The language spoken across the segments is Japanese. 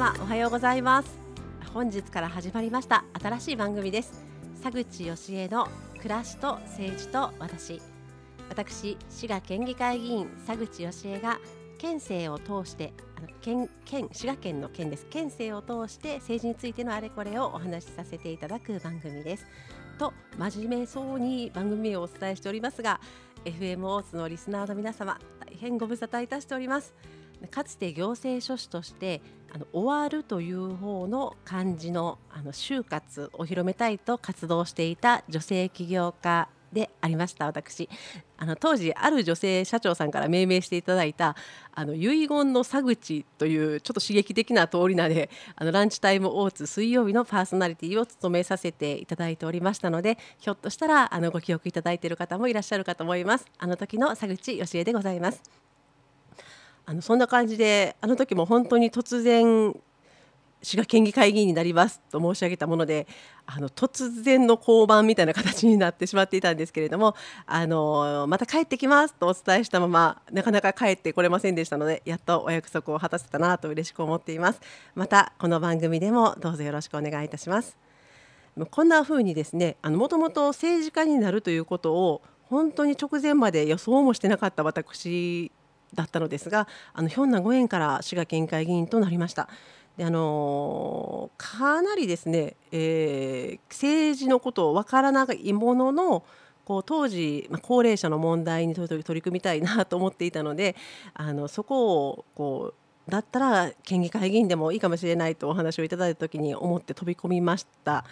様おはようございます。本日から始まりました。新しい番組です。佐口義恵の暮らしと政治と私。私滋賀県議会議員佐口義恵が県政を通してあの県県滋賀県の県です。県政を通して政治についてのあれこれをお話しさせていただく番組です。と真面目そうに番組をお伝えしておりますが FM オーツのリスナーの皆様大変ご無沙汰いたしております。かつて行政書士としてあの終わるという方の漢字のあの就活を広めたいと活動していた女性起業家でありました私。あの当時ある女性社長さんから命名していただいたあの遺言の佐口というちょっと刺激的な通り名であのランチタイムオーツ水曜日のパーソナリティを務めさせていただいておりましたのでひょっとしたらあのご記憶いただいている方もいらっしゃるかと思います。あの時の佐口義恵でございます。あのそんな感じであの時も本当に突然滋賀県議会議員になりますと申し上げたものであの突然の降板みたいな形になってしまっていたんですけれどもあのまた帰ってきますとお伝えしたままなかなか帰ってこれませんでしたのでやっとお約束を果たせたなと嬉しく思っています。またこの番組でもどうぞよろしくお願いいたします。こんな風にですねあのもともと政治家になるということを本当に直前まで予想もしてなかった私だったのですがあのひょんなご縁から滋賀県会議員となりました。であのかなりですね、えー、政治のことをわからないもののこう当時、まあ、高齢者の問題に取り組みたいなと思っていたのであのそこをこうだったら県議会議員でもいいかもしれないとお話をいただいた時に思って飛び込みました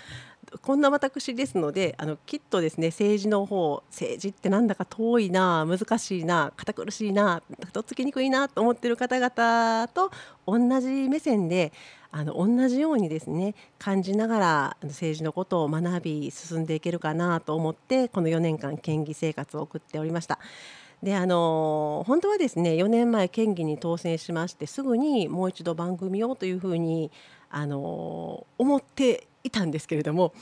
こんな私ですのであのきっとですね政治の方政治ってなんだか遠いな難しいな堅苦しいなとっつきにくいなと思っている方々と同じ目線であの同じようにですね感じながら政治のことを学び進んでいけるかなと思ってこの4年間県議生活を送っておりました。であの本当はですね4年前県議に当選しましてすぐにもう一度番組をというふうにあの思っていたんですけれども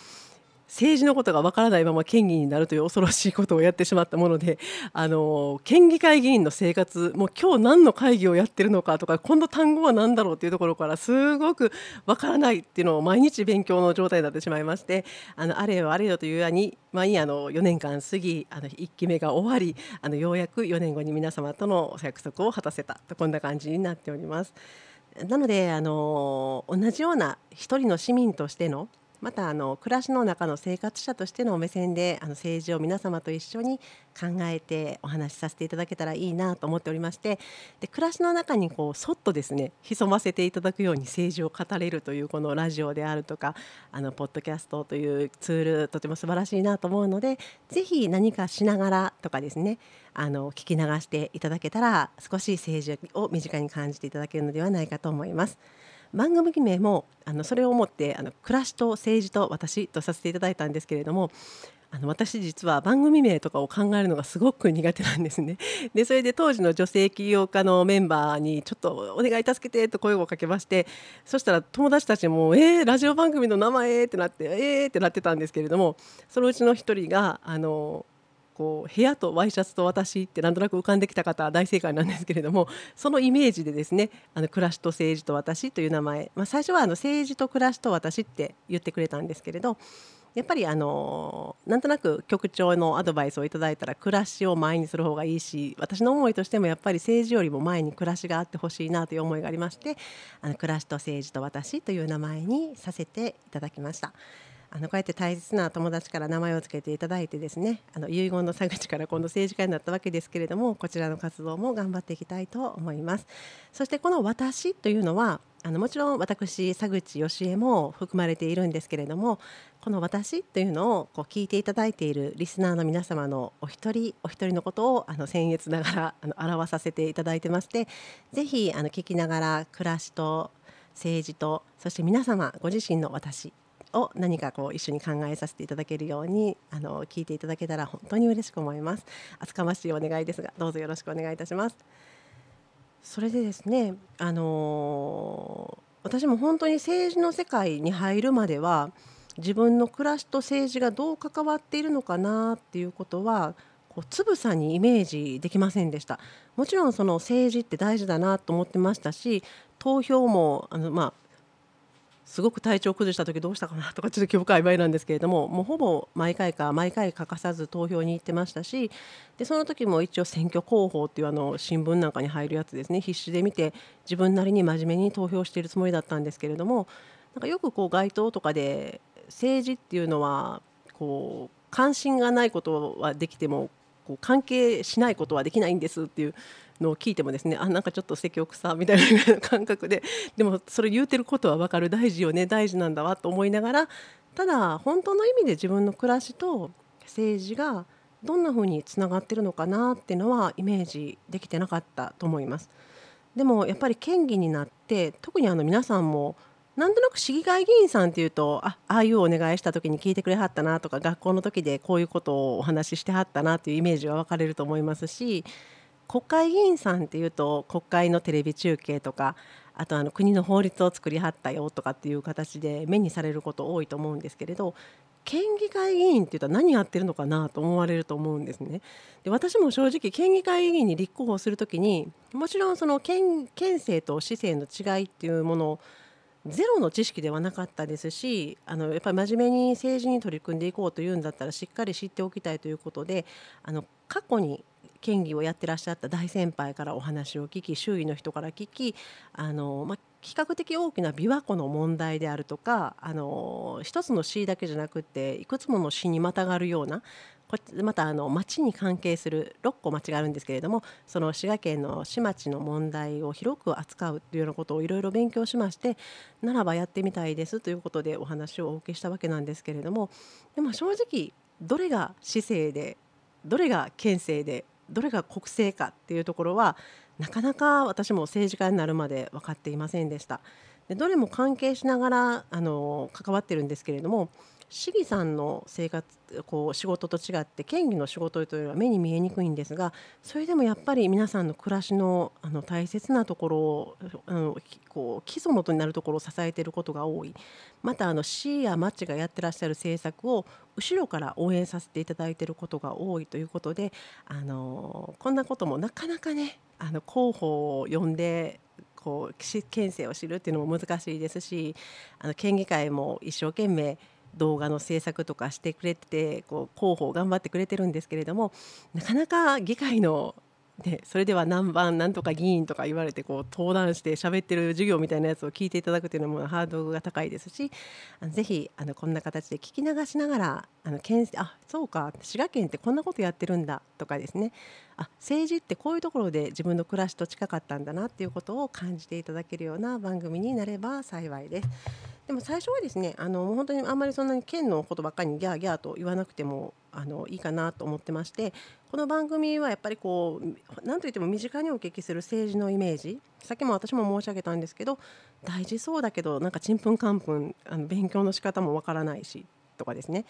政治のことがわからないまま県議になるという恐ろしいことをやってしまったものであの県議会議員の生活もう今日何の会議をやってるのかとかこの単語は何だろうというところからすごくわからないっていうのを毎日勉強の状態になってしまいましてあのあれよあれよというように、まあ、いいあの4年間過ぎあの1期目が終わりあのようやく4年後に皆様との約束を果たせたとこんな感じになっております。なのであの同じような一人の市民としてのまたあの暮らしの中の生活者としての目線であの政治を皆様と一緒に考えてお話しさせていただけたらいいなと思っておりましてで暮らしの中にこうそっとですね潜ませていただくように政治を語れるというこのラジオであるとかあのポッドキャストというツールとても素晴らしいなと思うのでぜひ何かしながらとかですねあの聞き流していただけたら少し政治を身近に感じていただけるのではないかと思います。番組名もあのそれを思ってあの暮らしと政治と私とさせていただいたんですけれどもあの私実は番組名とかを考えるのがすごく苦手なんですね。でそれで当時の女性起業家のメンバーにちょっとお願い助けてと声をかけましてそしたら友達たちも「えー、ラジオ番組の名前?」ってなって「えー」ってなってたんですけれどもそのうちの一人があのこう部屋とワイシャツと私ってなんとなく浮かんできた方は大正解なんですけれどもそのイメージでですねあの暮らしと政治と私という名前、まあ、最初はあの政治と暮らしと私って言ってくれたんですけれどやっぱりあのなんとなく局長のアドバイスをいただいたら暮らしを前にする方がいいし私の思いとしてもやっぱり政治よりも前に暮らしがあってほしいなという思いがありましてあの暮らしと政治と私という名前にさせていただきました。あのこうやって大切な友達から名前を付けていただいてですねあの遺言の佐口から今度政治家になったわけですけれどもこちらの活動も頑張っていきたいと思います。そしてこの私というのはあのもちろん私佐口義恵も含まれているんですけれどもこの私というのをこう聞いていただいているリスナーの皆様のお一人お一人のことをあの僭越ながらあの表させていただいてましてぜひあの聞きながら暮らしと政治とそして皆様ご自身の私を何かこう一緒に考えさせていただけるようにあの聞いていただけたら本当に嬉しく思います。厚かましいお願いですがどうぞよろしくお願いいたします。それでですねあの私も本当に政治の世界に入るまでは自分の暮らしと政治がどう関わっているのかなっていうことはこうつぶさにイメージできませんでした。もちろんその政治って大事だなと思ってましたし投票もあの、まあ、すごく体調崩した時どうしたかなとかちょっと記憶曖昧なんですけれどももうほぼ毎回か毎回欠かさず投票に行ってましたしでその時も一応選挙広報っていうあの新聞なんかに入るやつですね必死で見て自分なりに真面目に投票しているつもりだったんですけれどもなんかよくこう街頭とかで政治っていうのはこう関心がないことはできてもこう関係しないことはできないんですっていうのを聞いてもですねあなんかちょっと積極さみたいな感覚ででもそれ言うてることは分かる大事よね大事なんだわと思いながらただ本当の意味で自分の暮らしと政治がどんなふうにつながってるのかなっていうのはイメージできてなかったと思います。でもやっぱり県議になって特にあの皆さんもなんとなく市議会議員さんっていうとあああいうお願いした時に聞いてくれはったなとか学校の時でこういうことをお話ししてはったなというイメージは分かれると思いますし国会議員さんっていうと国会のテレビ中継とかあとあの国の法律を作りはったよとかっていう形で目にされること多いと思うんですけれど県議会議員っていうと何やってるのかなと思われると思うんですね。で私も正直県議会議員に立候補する時にもちろんその県県政と市政の違いっていうものをゼロの知識ではなかったですしあのやっぱり真面目に政治に取り組んでいこうというんだったらしっかり知っておきたいということであの過去に県議をやってらっしゃった大先輩からお話を聞き周囲の人から聞きあの、まあ、比較的大きな琵琶湖の問題であるとかあの一つの市だけじゃなくていくつもの市にまたがるようなこまたあの町に関係する6個町があるんですけれどもその滋賀県の市町の問題を広く扱うというようなことをいろいろ勉強しましてならばやってみたいですということでお話をお受けしたわけなんですけれどもでも正直どれが市政でどれが県政でどれが国政かっていうところはなかなか私も政治家になるまで分かっていませんでした。でどれも関係しながらあの関わってるんですけれども市議さんの生活こう仕事と違って県議の仕事というのは目に見えにくいんですがそれでもやっぱり皆さんの暮らしのあの大切なところをあのこう基礎元になるところを支えていることが多い。またあの市や町がやってらっしゃる政策を後ろから応援させていただいていることが多いということであのこんなこともなかなかねあの広報を呼んでこう県政を知るっていうのも難しいですしあの県議会も一生懸命動画の制作とかしてくれてこう広報頑張ってくれてるんですけれどもなかなか議会のでそれでは何番何とか議員とか言われてこう登壇して喋ってる授業みたいなやつを聞いていただくというのもハードルが高いですしあのぜひあのこんな形で聞き流しながらあの県あそうか滋賀県ってこんなことやってるんだとかですねあ政治ってこういうところで自分の暮らしと近かったんだなっていうことを感じていただけるような番組になれば幸いです。でも最初はですねあの本当にあんまりそんなに県のことばっかりにギャーギャーと言わなくてもあのいいかなと思ってましてこの番組はやっぱりこう何といっても身近にお聞きする政治のイメージさっきも私も申し上げたんですけど大事そうだけどなんかちんぷんかんぷんあの勉強の仕方もわからないしとかですね。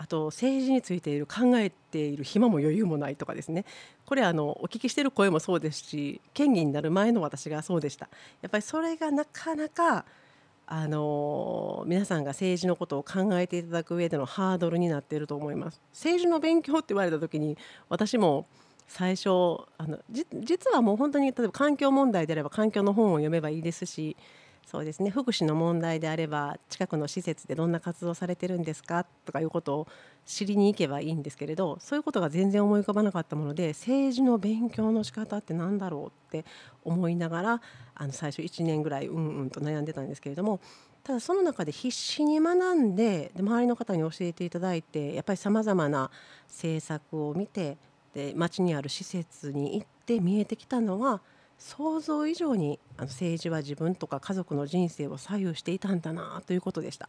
あと政治についている考えている暇も余裕もないとかですね。これあのお聞きしている声もそうですし県議になる前の私がそうでした。やっぱりそれがなかなかあの皆さんが政治のことを考えていただく上でのハードルになっていると思います。政治の勉強って言われた時に私も最初あの実はもう本当に例えば環境問題であれば環境の本を読めばいいですしそうですね。福祉の問題であれば近くの施設でどんな活動されてるんですかとかいうことを知りに行けばいいんですけれどそういうことが全然思い浮かばなかったもので政治の勉強の仕方って何だろうって思いながらあの最初1年ぐらいうんうんと悩んでたんですけれどもただその中で必死に学んでで周りの方に教えていただいてやっぱりさまざまな政策を見てで町にある施設に行って見えてきたのは想像以上にあの政治は自分とか家族の人生を左右していたんだなということでした。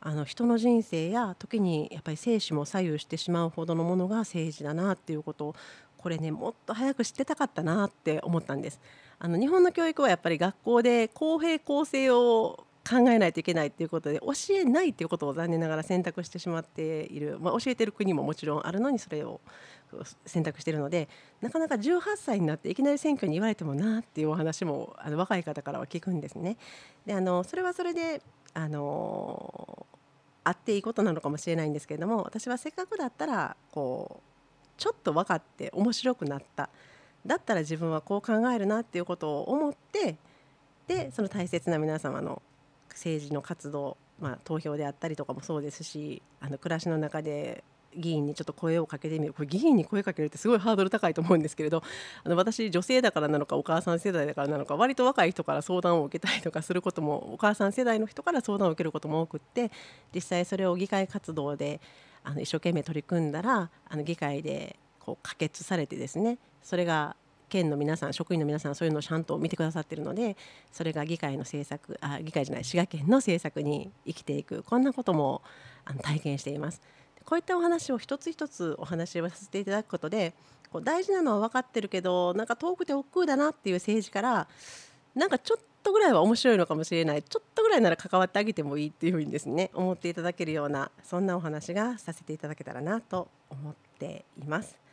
あの人の人生や時にやっぱり生死も左右してしまうほどのものが政治だなっていうことをこれねもっと早く知ってたかったなって思ったんです。あの日本の教育はやっぱり学校で公平公正を考えないといけないということで教えないということを残念ながら選択してしまっている、まあ、教えてる国ももちろんあるのにそれを選択しているのでなかなか18歳になっていきなり選挙に言われてもなっていうお話もあの若い方からは聞くんですね。であのそれはそれであのあっていいことなのかもしれないんですけれども私はせっかくだったらこうちょっと分かって面白くなっただったら自分はこう考えるなっていうことを思ってでその大切な皆様の政治の活動、まあ、投票であったりとかもそうですしあの暮らしの中で議員にちょっと声をかけてみるこれ議員に声かけるってすごいハードル高いと思うんですけれどあの私女性だからなのかお母さん世代だからなのか割と若い人から相談を受けたりとかすることもお母さん世代の人から相談を受けることも多くって実際それを議会活動であの一生懸命取り組んだらあの議会でこう可決されてですねそれが県の皆さん職員の皆さんそういうのをちゃんと見てくださってるのでそれが議会の政策あ議会じゃない滋賀県の政策に生きていくこんなこともあの体験しています。こういったお話を一つ一つお話をさせていただくことでこう大事なのは分かってるけどなんか遠くて億劫だなっていう政治からなんかちょっとぐらいは面白いのかもしれないちょっとぐらいなら関わってあげてもいいっていうふうにですね思っていただけるようなそんなお話がさせていただけたらなと思っています。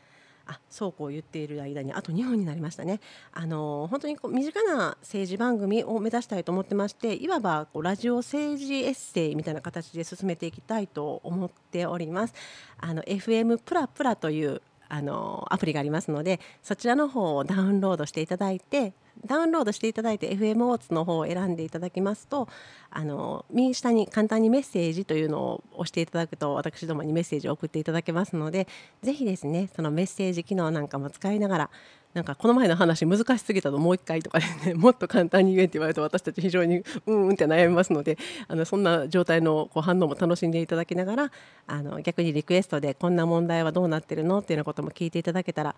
あそうこう言っている間にあと2分になりましたね。あの本当にこう身近な政治番組を目指したいと思ってましていわばこうラジオ政治エッセイみたいな形で進めていきたいと思っております。あの FM プラプラというあのアプリがありますのでそちらの方をダウンロードしていただいてダウンロードしていただいて FM オーツの方を選んでいただきますとあの右下に簡単にメッセージというのを押していただくと私どもにメッセージを送っていただけますのでぜひですねそのメッセージ機能なんかも使いながらなんかこの前の話難しすぎたのもう一回とかですね もっと簡単に言えって言われると私たち非常にうんうんって悩みますのであのそんな状態のこ反応も楽しんでいただきながらあの逆にリクエストでこんな問題はどうなってるの？っていうようなことも聞いていただけたら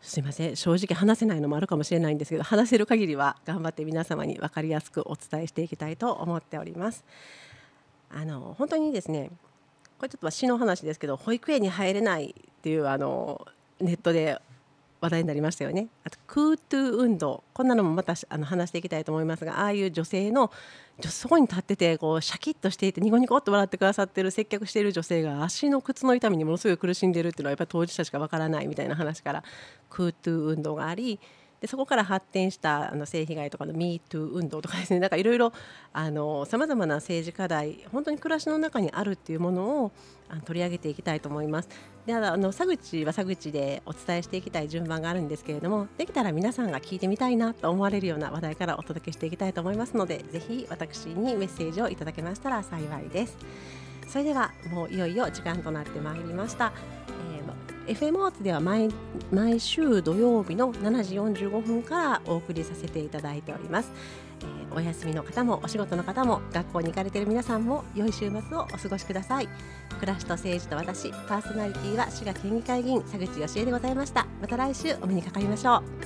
すいません正直話せないのもあるかもしれないんですけど話せる限りは頑張って皆様に分かりやすくお伝えしていきたいと思っております。あの本当にですねこれちょっと詩の話ですけど保育園に入れないっていうあのネットで話題になりましたよね。あとクートゥー運動。こんなのもまたあの話していきたいと思いますがああいう女性のそこに立っててこうシャキッとしていてニコニコっと笑ってくださってる接客している女性が足の靴の痛みにものすごい苦しんでるっていうのはやっぱり当事者しかわからないみたいな話からクートゥー運動がありでそこから発展したあの性被害とかの MeToo 運動とかですねなんかいろいろさまざまな政治課題本当に暮らしの中にあるっていうものをあの取り上げていきたいと思います。であの佐口は佐口でお伝えしていきたい順番があるんですけれどもできたら皆さんが聞いてみたいなと思われるような話題からお届けしていきたいと思いますのでぜひ私にメッセージをいただけましたら幸いです。それではもういよいよ時間となってまいりました。FM オーツでは毎毎週土曜日の7時45分からお送りさせていただいております。えー、お休みの方もお仕事の方も学校に行かれている皆さんも良い週末をお過ごしください。暮らしと政治と私パーソナリティは滋賀県議会議員佐口義恵でございました。また来週お目にかかりましょう。